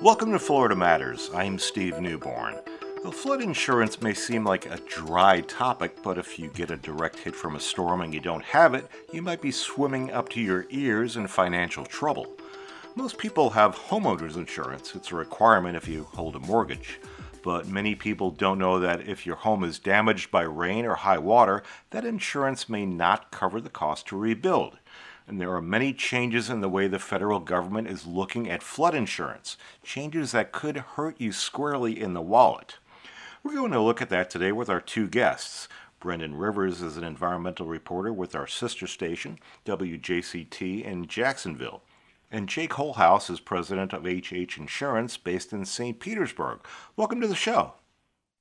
Welcome to Florida Matters. I'm Steve Newborn. Well, flood insurance may seem like a dry topic, but if you get a direct hit from a storm and you don't have it, you might be swimming up to your ears in financial trouble. Most people have homeowners insurance, it's a requirement if you hold a mortgage. But many people don't know that if your home is damaged by rain or high water, that insurance may not cover the cost to rebuild and there are many changes in the way the federal government is looking at flood insurance, changes that could hurt you squarely in the wallet. We're going to look at that today with our two guests. Brendan Rivers is an environmental reporter with our sister station, WJCT in Jacksonville. And Jake Holehouse is president of HH Insurance based in St. Petersburg. Welcome to the show.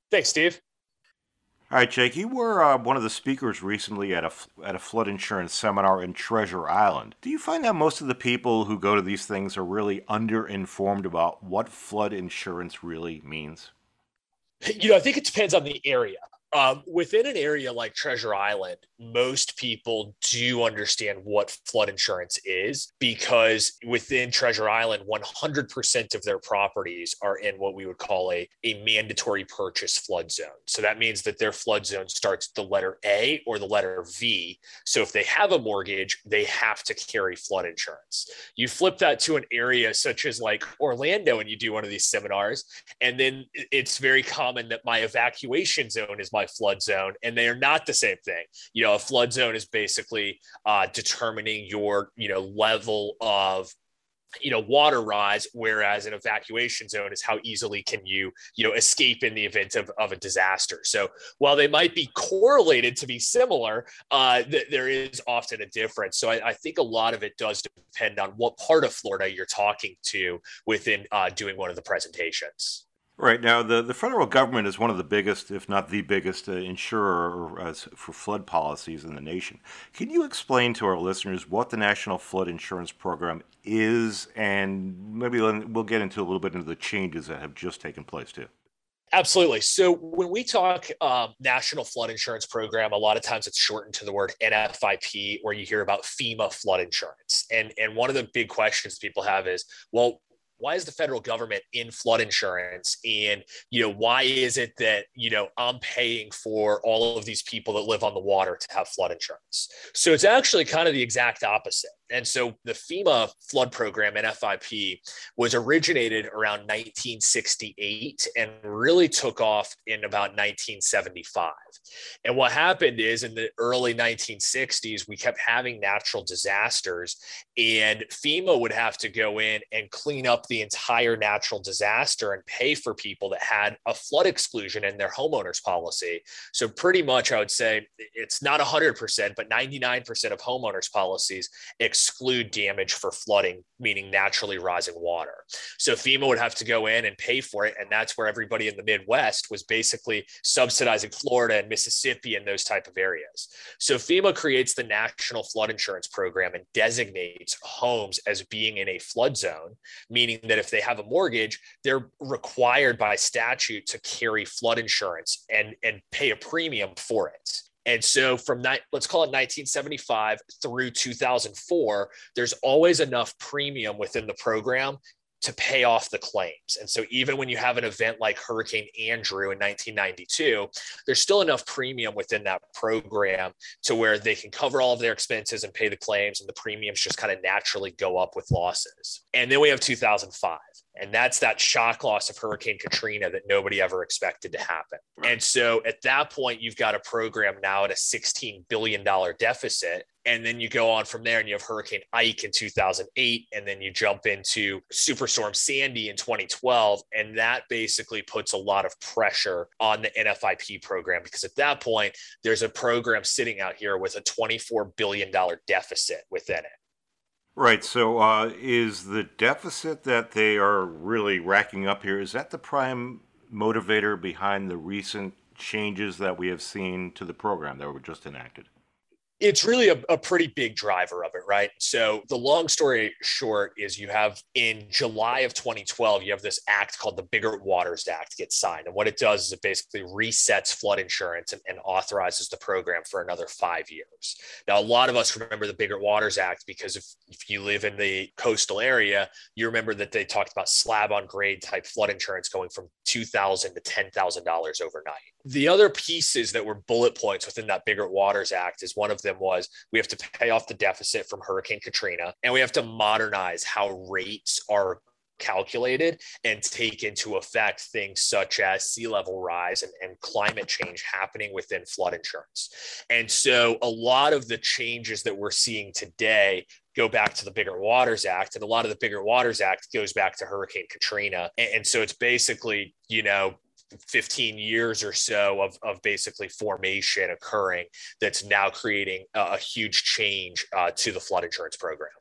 Thanks, Steve. All right, Jake, you were uh, one of the speakers recently at a, at a flood insurance seminar in Treasure Island. Do you find that most of the people who go to these things are really underinformed about what flood insurance really means? You know, I think it depends on the area. Um, within an area like Treasure Island, most people do understand what flood insurance is because within Treasure Island, 100% of their properties are in what we would call a, a mandatory purchase flood zone. So that means that their flood zone starts the letter A or the letter V. So if they have a mortgage, they have to carry flood insurance. You flip that to an area such as like Orlando and you do one of these seminars, and then it's very common that my evacuation zone is my flood zone, and they are not the same thing. You know, a flood zone is basically uh, determining your you know level of you know water rise whereas an evacuation zone is how easily can you you know escape in the event of, of a disaster. So while they might be correlated to be similar uh, th- there is often a difference. So I, I, think a lot of it does depend on what part of florida you're talking to within uh, doing one of the presentations Right now, the, the federal government is one of the biggest, if not the biggest, uh, insurer uh, for flood policies in the nation. Can you explain to our listeners what the National Flood Insurance Program is, and maybe we'll get into a little bit into the changes that have just taken place too? Absolutely. So when we talk um, National Flood Insurance Program, a lot of times it's shortened to the word NFIP, where you hear about FEMA flood insurance. And and one of the big questions people have is, well, why is the federal government in flood insurance? And you know why is it that you know i'm paying for all of these people that live on the water to have flood insurance? So it's actually kind of the exact opposite. And so the FEMA flood program, and fip was originated around 1968 and really took off in about 1975. And what happened is in the early 1960s, we kept having natural disasters, and FEMA would have to go in and clean up the entire natural disaster and pay for people that had a flood exclusion in their homeowners policy. So, pretty much, I would say it's not 100%, but 99% of homeowners policies exclude damage for flooding, meaning naturally rising water. So FEMA would have to go in and pay for it. And that's where everybody in the Midwest was basically subsidizing Florida and Mississippi and those type of areas. So FEMA creates the National Flood Insurance Program and designates homes as being in a flood zone, meaning that if they have a mortgage, they're required by statute to carry flood insurance and, and pay a premium for it. And so from that, let's call it 1975 through 2004, there's always enough premium within the program to pay off the claims. And so even when you have an event like Hurricane Andrew in 1992, there's still enough premium within that program to where they can cover all of their expenses and pay the claims and the premiums just kind of naturally go up with losses. And then we have 2005. And that's that shock loss of Hurricane Katrina that nobody ever expected to happen. And so at that point, you've got a program now at a $16 billion deficit. And then you go on from there and you have Hurricane Ike in 2008. And then you jump into Superstorm Sandy in 2012. And that basically puts a lot of pressure on the NFIP program because at that point, there's a program sitting out here with a $24 billion deficit within it. Right. So, uh, is the deficit that they are really racking up here is that the prime motivator behind the recent changes that we have seen to the program that were just enacted? It's really a, a, pretty big driver of it, right? So the long story short is you have in July of 2012, you have this act called the Biggert Waters Act get signed. And what it does is it basically resets flood insurance and, and authorizes the program for another five years. Now, a lot of us remember the Biggert Waters Act because if, if you live in the coastal area, you remember that they talked about slab on grade type flood insurance going from 2,000 to $10,000 overnight. The other pieces that were bullet points within that Biggert Waters Act is one of them was we have to pay off the deficit from Hurricane Katrina and we have to modernize how rates are calculated and take into effect things such as sea level rise and, and, climate change happening within flood insurance. And so a lot of the changes that we're seeing today go back to the Biggert Waters Act. And a lot of the Biggert Waters Act goes back to Hurricane Katrina. And, and so it's basically, you know, 15 years or so of, of basically formation occurring that's now creating a, a huge change uh, to the flood insurance program.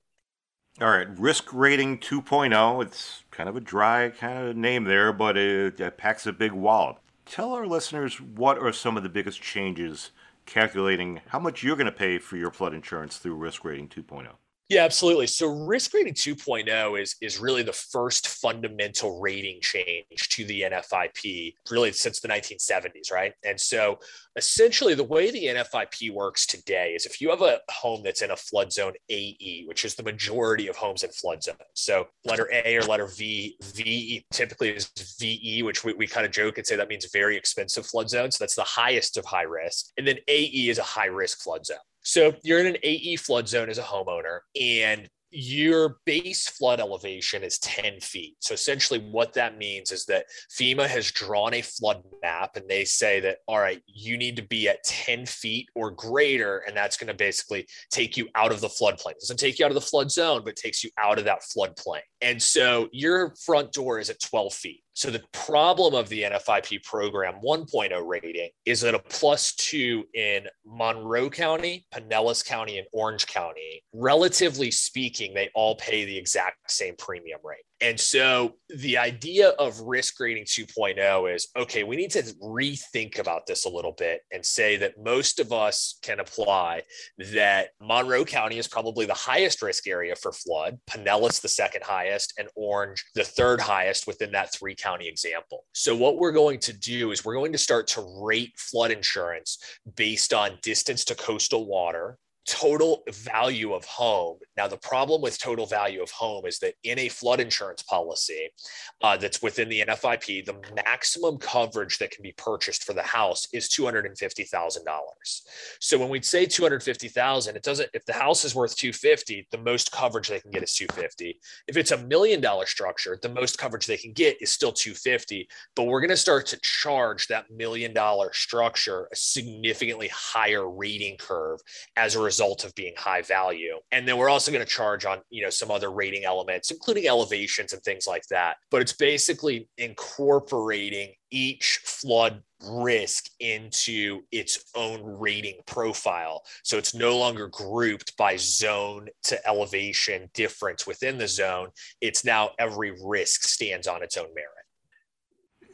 All right, risk rating 2.0. It's kind of a dry kind of name there, but it, it packs a big wallop. Tell our listeners what are some of the biggest changes calculating how much you're going to pay for your flood insurance through risk rating 2.0. Yeah, absolutely. So risk rating 2.0 is is really the first fundamental rating change to the NFIP really since the 1970s, right? And so essentially the way the NFIP works today is if you have a home that's in a flood zone AE, which is the majority of homes in flood zones. So letter A or letter V, V typically is VE, which we, we kind of joke and say that means very expensive flood zone. So that's the highest of high risk. And then AE is a high risk flood zone. So you're in an AE flood zone as a homeowner, and your base flood elevation is 10 feet. So essentially, what that means is that FEMA has drawn a flood map and they say that, all right, you need to be at 10 feet or greater. And that's going to basically take you out of the floodplain. It doesn't take you out of the flood zone, but takes you out of that floodplain. And so your front door is at 12 feet. So the problem of the NFIP program 1.0 rating is that a plus two in Monroe County, Pinellas County, and Orange County, relatively speaking, they all pay the exact same premium rate. And so the idea of risk rating 2.0 is okay, we need to rethink about this a little bit and say that most of us can apply that Monroe County is probably the highest risk area for flood, Pinellas the second highest, and Orange the third highest within that three county example. So what we're going to do is we're going to start to rate flood insurance based on distance to coastal water, total value of home. Now, the problem with total value of home is that in a flood insurance policy uh, that's within the NFIP, the maximum coverage that can be purchased for the house is $250,000. So when we say 250,000, it doesn't, if the house is worth 250, the most coverage they can get is 250. If it's a million dollar structure, the most coverage they can get is still 250, but we're going to start to charge that million dollar structure a significantly higher rating curve as a result result of being high value. And then we're also going to charge on, you know, some other rating elements, including elevations and things like that. But it's basically incorporating each flood risk into its own rating profile. So it's no longer grouped by zone to elevation difference within the zone. It's now every risk stands on its own merit.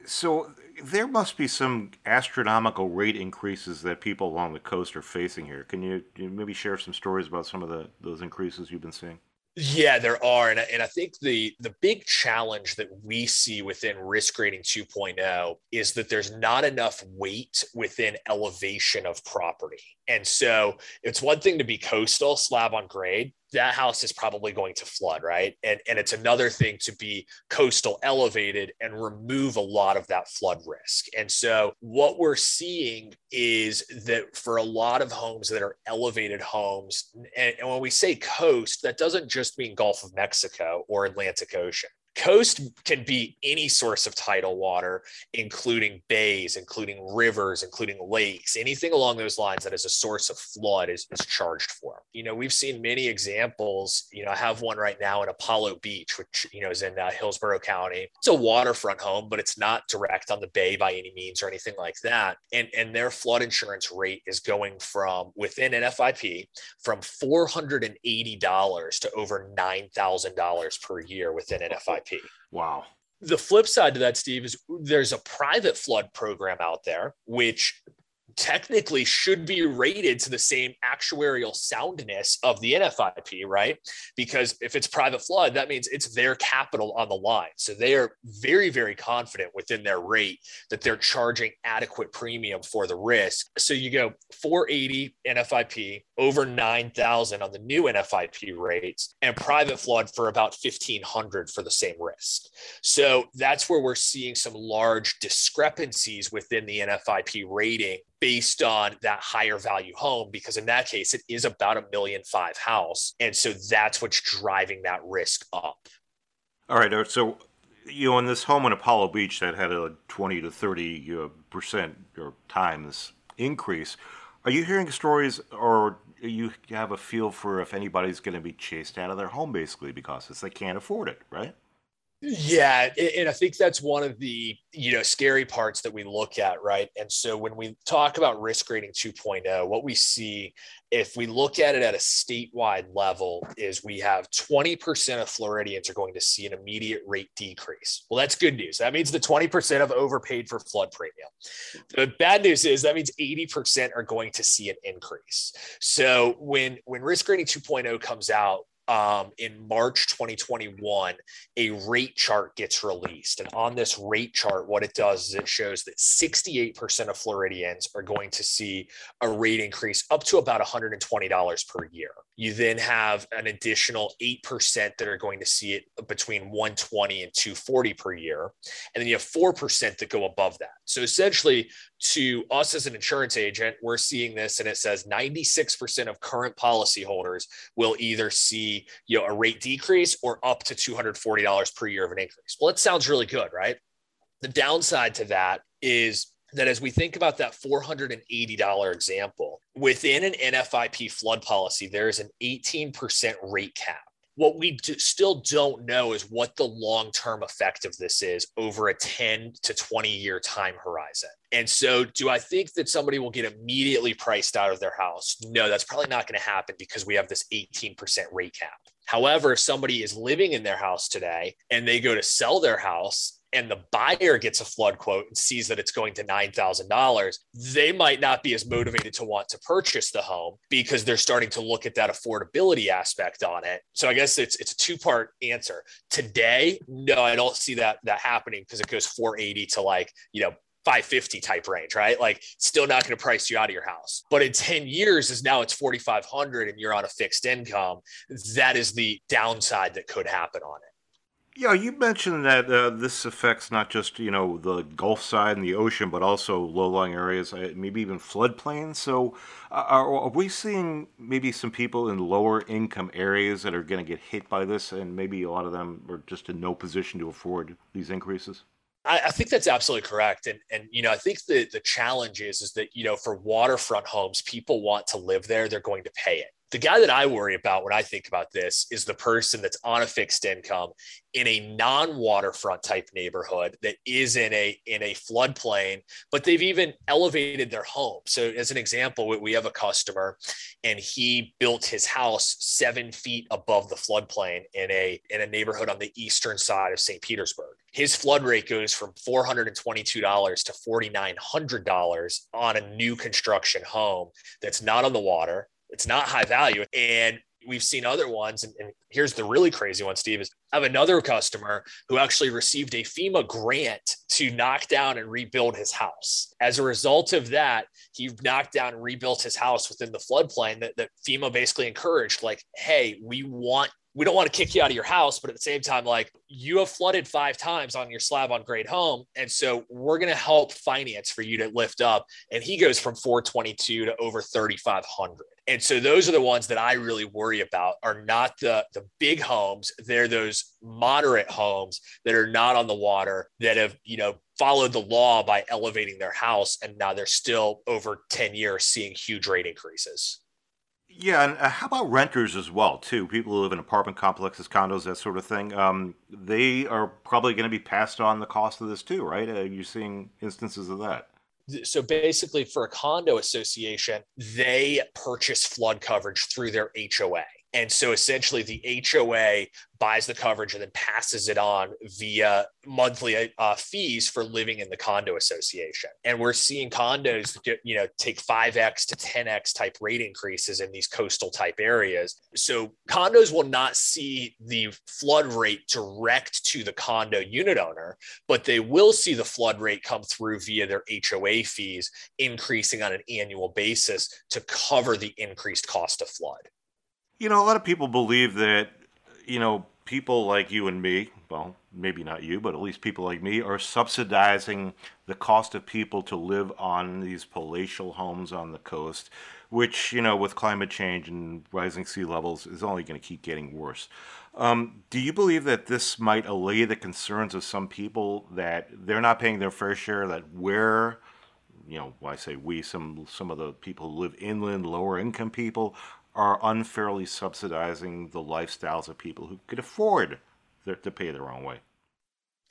So there must be some astronomical rate increases that people along the coast are facing here. Can you, you maybe share some stories about some of the those increases you've been seeing? Yeah, there are, and, and I think the the big challenge that we see within risk rating 2.0 is that there's not enough weight within elevation of property, and so it's one thing to be coastal slab on grade, that house is probably going to flood, right? And and it's another thing to be coastal elevated and remove a lot of that flood risk. And so what we're seeing is that for a lot of homes that are elevated homes, and, and when we say coast, that doesn't just mean Gulf of Mexico or Atlantic Ocean coast can be any source of tidal water including bays including rivers including lakes anything along those lines that is a source of flood is, is charged for. You know we've seen many examples you know i have one right now in apollo beach which you know is in uh, hillsborough county. It's a waterfront home but it's not direct on the bay by any means or anything like that. And and their flood insurance rate is going from within nfip from $480 to over $9000 per year within nfip Wow. The flip side to that, Steve, is there's a private flood program out there, which technically should be rated to the same actuarial soundness of the NFIP, right? Because if it's private flood, that means it's their capital on the line. So they are very, very confident within their rate that they're charging adequate premium for the risk. So you go 480 NFIP over 9,000 on the new NFIP rates and private flood for about 1,500 for the same risk. So that's where we're seeing some large discrepancies within the NFIP rating based on that higher value home because in that case it is about a million five house. And so that's what's driving that risk up. All right uh, so you know in this home in apollo beach that had a 20 to 30 percent or times increase are you hearing stories or you have a feel for if anybody's going to be chased out of their home basically because they can't afford it right yeah, and I think that's one of the you know scary parts that we look at, right? And so when we talk about risk rating 2.0, what we see if we look at it at a statewide level is we have 20% of Floridians are going to see an immediate rate decrease. Well, that's good news. That means the 20% have overpaid for flood premium. The bad news is that means 80% are going to see an increase. So when when risk rating 2.0 comes out, um, in March 2021, a rate chart gets released. And on this rate chart, what it does is it shows that 68% of Floridians are going to see a rate increase up to about $120 per year. You then have an additional 8% that are going to see it between 120 and 240 per year. And then you have 4% that go above that. So essentially, to us as an insurance agent, we're seeing this and it says 96% of current policyholders will either see you know, a rate decrease or up to $240 per year of an increase. Well, it sounds really good, right? The downside to that is that as we think about that $480 example, within an NFIP flood policy, there is an 18% rate cap. What we do, still don't know is what the long term effect of this is over a 10 to 20 year time horizon. And so, do I think that somebody will get immediately priced out of their house? No, that's probably not going to happen because we have this 18% rate cap. However, if somebody is living in their house today and they go to sell their house and the buyer gets a flood quote and sees that it's going to $9,000, they might not be as motivated to want to purchase the home because they're starting to look at that affordability aspect on it. So I guess it's it's a two-part answer. Today, no, I don't see that that happening because it goes 480 to like, you know, 550 type range, right? Like still not going to price you out of your house. But in 10 years is now it's 4500 and you're on a fixed income. That is the downside that could happen on it. Yeah, you mentioned that uh, this affects not just you know the Gulf side and the ocean, but also low-lying areas, uh, maybe even floodplains. So, uh, are, are, we seeing maybe some people in lower-income areas that are going to get hit by this, and maybe a lot of them are just in no position to afford these increases? I, I think that's absolutely correct, and and you know I think the the challenge is is that you know for waterfront homes, people want to live there; they're going to pay it the guy that I worry about when I think about this is the person that's on a fixed income in a non-waterfront type neighborhood that is in a in a floodplain, but they've even elevated their home. So, as an example, we have a customer, and he built his house seven feet above the floodplain in a in a neighborhood on the eastern side of St. Petersburg. His flood rate goes from four hundred and twenty-two dollars to forty-nine hundred dollars on a new construction home that's not on the water it's not high value. And we've seen other ones. And, and, here's the really crazy one, Steve, is I have another customer who actually received a FEMA grant to knock down and rebuild his house. As a result of that, he knocked down and rebuilt his house within the floodplain that, that FEMA basically encouraged, like, hey, we want we don't want to kick you out of your house, but at the same time, like you have flooded five times on your slab on grade home. And so we're going to help finance for you to lift up. And he goes from 422 to over 3,500. And so those are the ones that I really worry about are not the, the big homes. They're those moderate homes that are not on the water that have, you know, followed the law by elevating their house. And now they're still over 10 years seeing huge rate increases. Yeah, and uh, how about renters as well too? People who live in apartment complexes, condos, that sort of thing. Um, they are probably going to be passed on the cost of this too, right? Uh, you're seeing instances of that. So basically, for a condo association, they purchase flood coverage through their HOA. And so essentially the HOA buys the coverage and then passes it on via monthly uh, fees for living in the condo association. And we're seeing condos, you know, take 5x to 10x type rate increases in these coastal type areas. So condos will not see the flood rate direct to the condo unit owner, but they will see the flood rate come through via their HOA fees increasing on an annual basis to cover the increased cost of flood. You know, a lot of people believe that, you know, people like you and me, well, maybe not you, but at least people like me, are subsidizing the cost of people to live on these palatial homes on the coast, which, you know, with climate change and rising sea levels is only going to keep getting worse. Um, do you believe that this might allay the concerns of some people that they're not paying their fair share, that we're you know, I say we, some some of the people who live inland, lower income people, are unfairly subsidizing the lifestyles of people who could afford to pay their own way.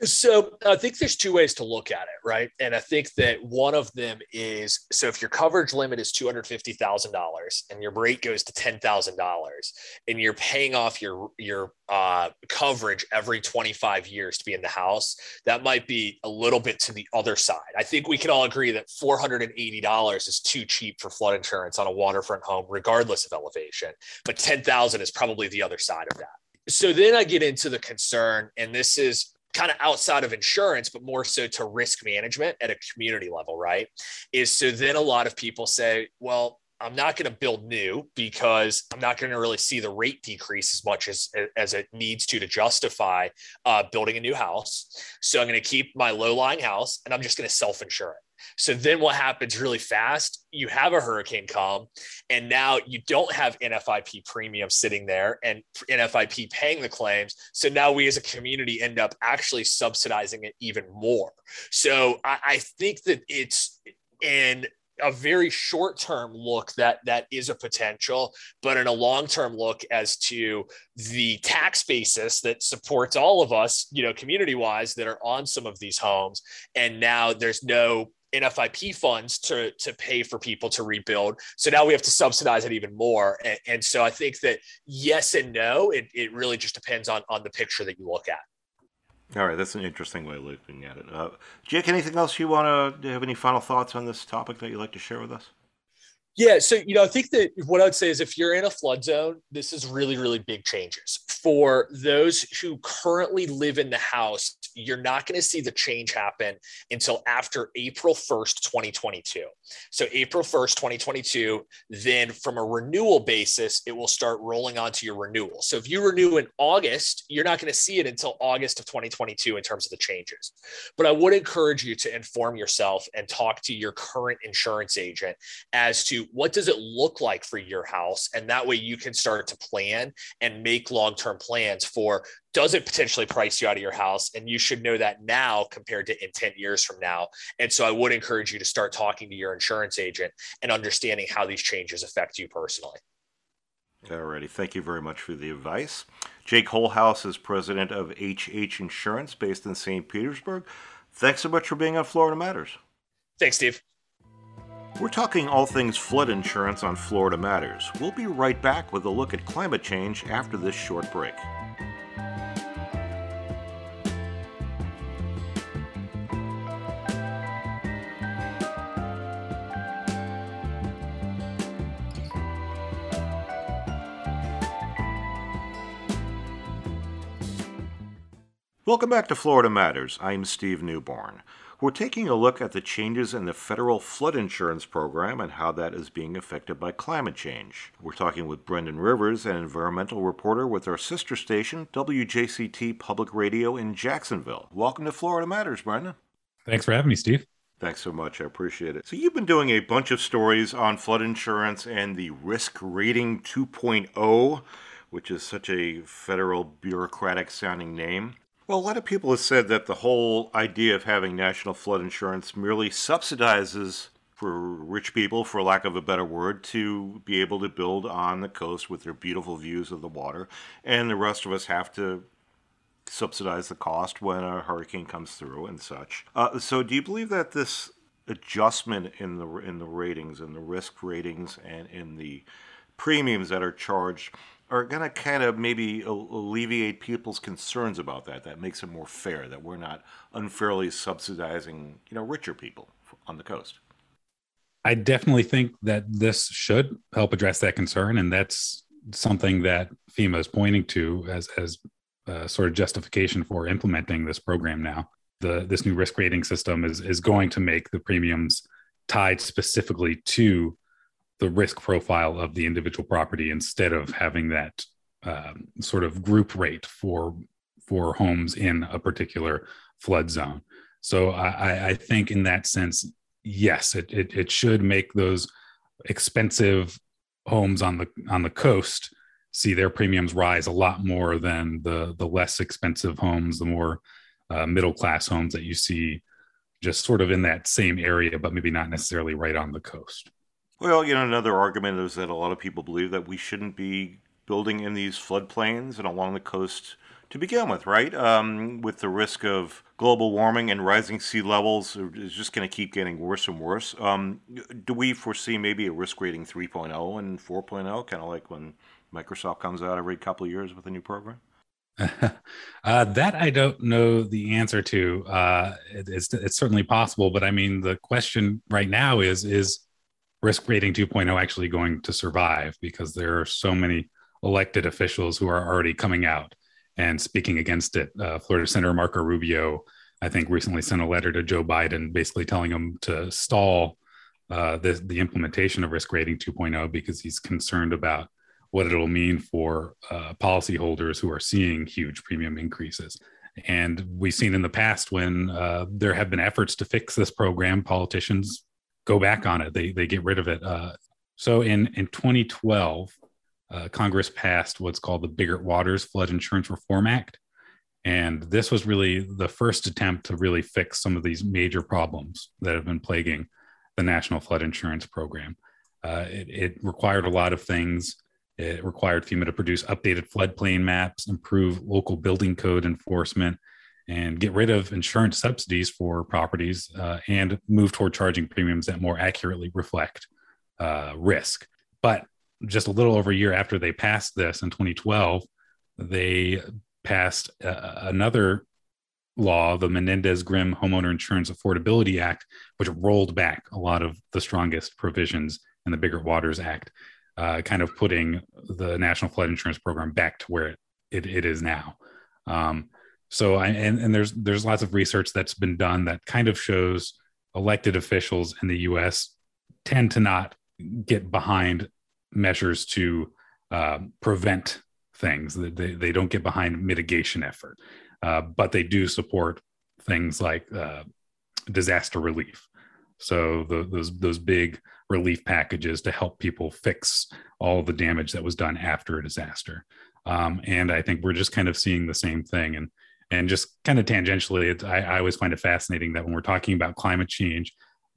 So I think there's two ways to look at it, right? And I think that one of them is so if your coverage limit is two hundred fifty thousand dollars and your rate goes to ten thousand dollars, and you're paying off your your uh, coverage every twenty five years to be in the house, that might be a little bit to the other side. I think we can all agree that four hundred and eighty dollars is too cheap for flood insurance on a waterfront home, regardless of elevation. But ten thousand is probably the other side of that so then I get into the concern, and this is kind of outside of insurance, but more so to risk management at a community level, right? Is so then a lot of people say, well, I'm not going to build new because I'm not going to really see the rate decrease as much as as it needs to to justify uh, building a new house. So I'm going to keep my low lying house and I'm just going to self insure it. So then what happens really fast? You have a hurricane come, and now you don't have NFIP premium sitting there and NFIP paying the claims. So now we as a community end up actually subsidizing it even more. So I, I think that it's in a very short term look that that is a potential but in a long term look as to the tax basis that supports all of us you know community wise that are on some of these homes and now there's no NFIP funds to to pay for people to rebuild. So now we have to subsidize it even more. And, and so I think that yes and no, it, it really just depends on on the picture that you look at. All right, that's an interesting way of looking at it. Uh, Jake, anything else you want to have any final thoughts on this topic that you'd like to share with us? Yeah, so you know, I think that what I'd say is if you're in a flood zone, this is really, really big changes. For those who currently live in the house, you're not going to see the change happen until after April 1st, 2022. So April 1st, 2022, then from a renewal basis, it will start rolling onto your renewal. So if you renew in August, you're not going to see it until August of 2022 in terms of the changes. But I would encourage you to inform yourself and talk to your current insurance agent as to what does it look like for your house and that way you can start to plan and make long-term plans for does it potentially price you out of your house and you should know that now compared to in 10 years from now and so i would encourage you to start talking to your insurance agent and understanding how these changes affect you personally Alrighty, thank you very much for the advice. Jake Holehouse is president of HH Insurance based in St. Petersburg. Thanks so much for being on Florida Matters. Thanks, Steve. We're talking all things flood insurance on Florida Matters. We'll be right back with a look at climate change after this short break. Welcome back to Florida Matters. I'm Steve Newborn. We're taking a look at the changes in the federal flood insurance program and how that is being affected by climate change. We're talking with Brendan Rivers, an environmental reporter with our sister station, WJCT Public Radio in Jacksonville. Welcome to Florida Matters, Brendan. Thanks for having me, Steve. Thanks so much. I appreciate it. So, you've been doing a bunch of stories on flood insurance and the Risk Rating 2.0, which is such a federal bureaucratic sounding name. Well, a lot of people have said that the whole idea of having national flood insurance merely subsidizes for rich people, for lack of a better word, to be able to build on the coast with their beautiful views of the water, and the rest of us have to subsidize the cost when a hurricane comes through and such. Uh, so, do you believe that this adjustment in the in the ratings and the risk ratings and in the premiums that are charged are going to kind of maybe alleviate people's concerns about that. That makes it more fair that we're not unfairly subsidizing, you know, richer people on the coast. I definitely think that this should help address that concern, and that's something that FEMA is pointing to as as uh, sort of justification for implementing this program now. The this new risk rating system is is going to make the premiums tied specifically to the risk profile of the individual property instead of having that um, sort of group rate for for homes in a particular flood zone. So I, I think in that sense, yes, it, it, it should make those expensive homes on the on the coast see their premiums rise a lot more than the the less expensive homes, the more uh, middle class homes that you see just sort of in that same area, but maybe not necessarily right on the coast. Well, you know, another argument is that a lot of people believe that we shouldn't be building in these floodplains and along the coast to begin with, right? Um, with the risk of global warming and rising sea levels is just going to keep getting worse and worse. Um, do we foresee maybe a risk rating 3.0 and 4.0, kind of like when Microsoft comes out every couple of years with a new program? uh, that I don't know the answer to. Uh, it, it's it's certainly possible, but I mean, the question right now is is risk rating 2.0 actually going to survive because there are so many elected officials who are already coming out and speaking against it. Uh, Florida Senator Marco Rubio, I think, recently sent a letter to Joe Biden basically telling him to stall uh, the, the implementation of risk rating 2.0 because he's concerned about what it'll mean for uh, policyholders who are seeing huge premium increases. And we've seen in the past when uh, there have been efforts to fix this program, politicians go back on it. They they get rid of it. Uh, so in in 2012, uh, Congress passed what's called the Biggert Waters Flood Insurance Reform Act, and this was really the first attempt to really fix some of these major problems that have been plaguing the National Flood Insurance Program. Uh, it, it required a lot of things. It required FEMA to produce updated floodplain maps, improve local building code enforcement, and get rid of insurance subsidies for properties uh, and move toward charging premiums that more accurately reflect uh, risk. But just a little over a year after they passed this in 2012, they passed uh, another law, the Menendez Grimm Homeowner Insurance Affordability Act, which rolled back a lot of the strongest provisions in the Biggert Waters Act, uh, kind of putting the National Flood Insurance Program back to where it, it, it is now. Um, so I, and, and there's there's lots of research that's been done that kind of shows elected officials in the U.S. tend to not get behind measures to uh, prevent things. They, they don't get behind mitigation effort, uh, but they do support things like uh, disaster relief. So the, those those big relief packages to help people fix all the damage that was done after a disaster. Um, and I think we're just kind of seeing the same thing. And and just kind of tangentially, I, I always find it fascinating that when we're talking about climate change,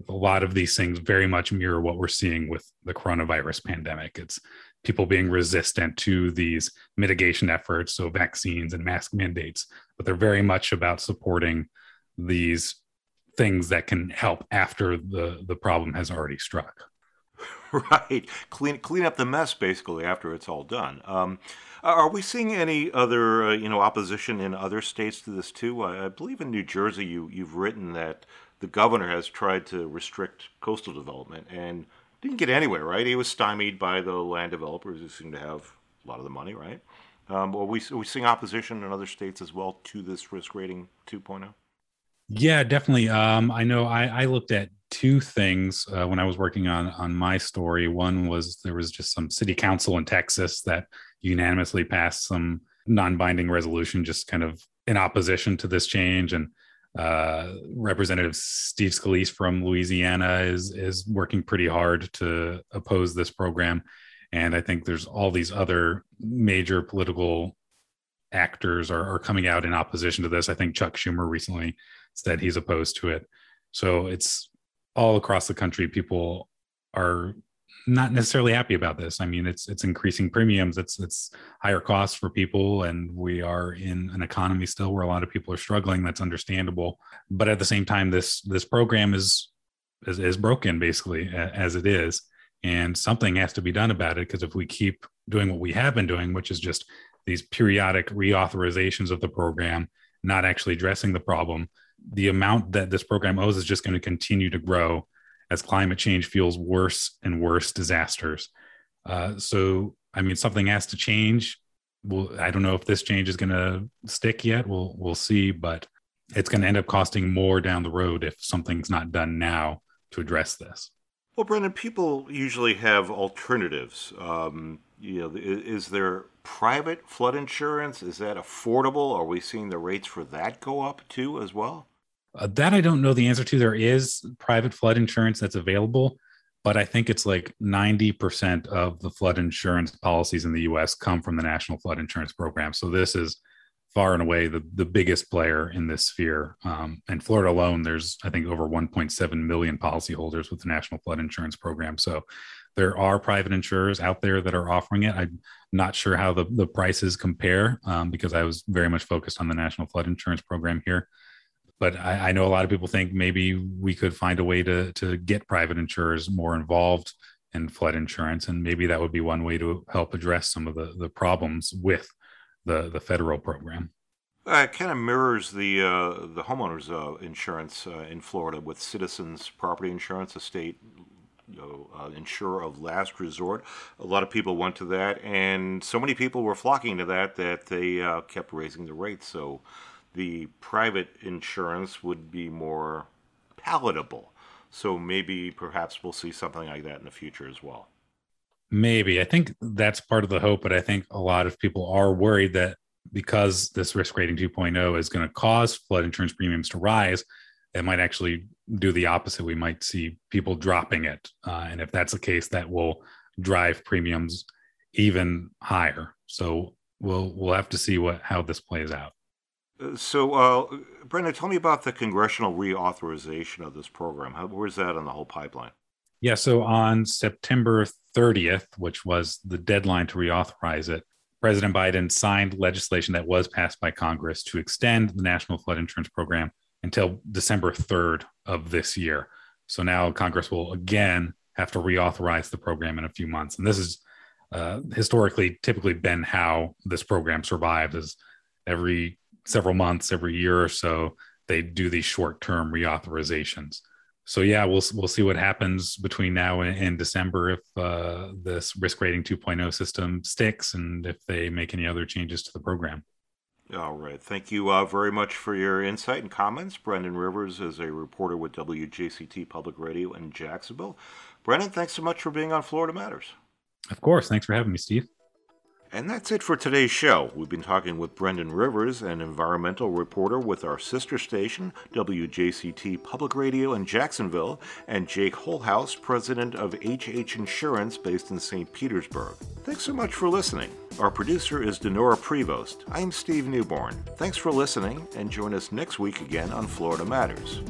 a lot of these things very much mirror what we're seeing with the coronavirus pandemic. It's people being resistant to these mitigation efforts, so vaccines and mask mandates, but they're very much about supporting these things that can help after the the problem has already struck. Right, clean clean up the mess basically after it's all done. Um, are we seeing any other, uh, you know, opposition in other states to this too? I, I, believe in New Jersey, you you've written that the governor has tried to restrict coastal development and didn't get anywhere. Right? He was stymied by the land developers who seem to have a lot of the money. Right? Um, are we are we seeing opposition in other states as well to this risk rating 2.0? Yeah, definitely. Um, I know I, I, looked at two things uh, when I was working on on my story. One was there was just some city council in Texas that unanimously passed some non-binding resolution, just kind of in opposition to this change. And uh, Representative Steve Scalise from Louisiana is is working pretty hard to oppose this program. And I think there's all these other major political actors are, are coming out in opposition to this. I think Chuck Schumer recently said he's opposed to it. So it's all across the country. People are not necessarily happy about this. I mean, it's it's increasing premiums. It's it's higher costs for people, and we are in an economy still where a lot of people are struggling. That's understandable. But at the same time, this this program is is, is broken basically as it is, and something has to be done about it. Because if we keep doing what we have been doing, which is just these periodic reauthorizations of the program, not actually addressing the problem, the amount that this program owes is just going to continue to grow as climate change fuels worse and worse disasters. Uh, so, I mean, something has to change. Well, I don't know if this change is going to stick yet. We'll we'll see, but it's going to end up costing more down the road if something's not done now to address this. Well, Brendan, people usually have alternatives. Um, you know, is there private flood insurance? Is that affordable? Are we seeing the rates for that go up too as well? Uh, that I don't know the answer to. There is private flood insurance that's available, but I think it's like 90% of the flood insurance policies in the US come from the National Flood Insurance Program. So this is far and away the, the biggest player in this sphere. Um, and Florida alone, there's, I think, over 1.7 million policyholders with the National Flood Insurance Program. So there are private insurers out there that are offering it. I'm not sure how the, the prices compare um, because I was very much focused on the National Flood Insurance Program here but I, I, know a lot of people think maybe we could find a way to to get private insurers more involved in flood insurance, and maybe that would be one way to help address some of the the problems with the the federal program. Uh, it kind of mirrors the uh, the homeowners uh, insurance uh, in Florida with Citizens Property Insurance, a state you know, uh, insurer of last resort. A lot of people went to that, and so many people were flocking to that that they kept raising the rates. So the private insurance would be more palatable. So maybe perhaps we'll see something like that in the future as well. Maybe. I think that's part of the hope, but I think a lot of people are worried that because this risk rating 2.0 is going to cause flood insurance premiums to rise, it might actually do the opposite. We might see people dropping it. Uh, and if that's the case, that will drive premiums even higher. So we'll we'll have to see what how this plays out. So, uh, Brenda, tell me about the congressional reauthorization of this program. How, where's that on the whole pipeline? Yeah, so on September 30th, which was the deadline to reauthorize it, President Biden signed legislation that was passed by Congress to extend the National Flood Insurance Program until December 3rd of this year. So now Congress will again have to reauthorize the program in a few months. And this is uh, historically typically been how this program survives is every several months, every year or so, they do these short-term reauthorizations. So yeah, we'll we'll see what happens between now and, and December if uh, this risk rating 2.0 system sticks and if they make any other changes to the program. All right. Thank you uh, very much for your insight and comments. Brendan Rivers is a reporter with WJCT Public Radio in Jacksonville. Brendan, thanks so much for being on Florida Matters. Of course. Thanks for having me, Steve. And that's it for today's show. We've been talking with Brendan Rivers, an environmental reporter with our sister station, WJCT Public Radio in Jacksonville, and Jake Holehouse, president of HH Insurance based in St. Petersburg. Thanks so much for listening. Our producer is Dinorah Prevost. I'm Steve Newborn. Thanks for listening, and join us next week again on Florida Matters.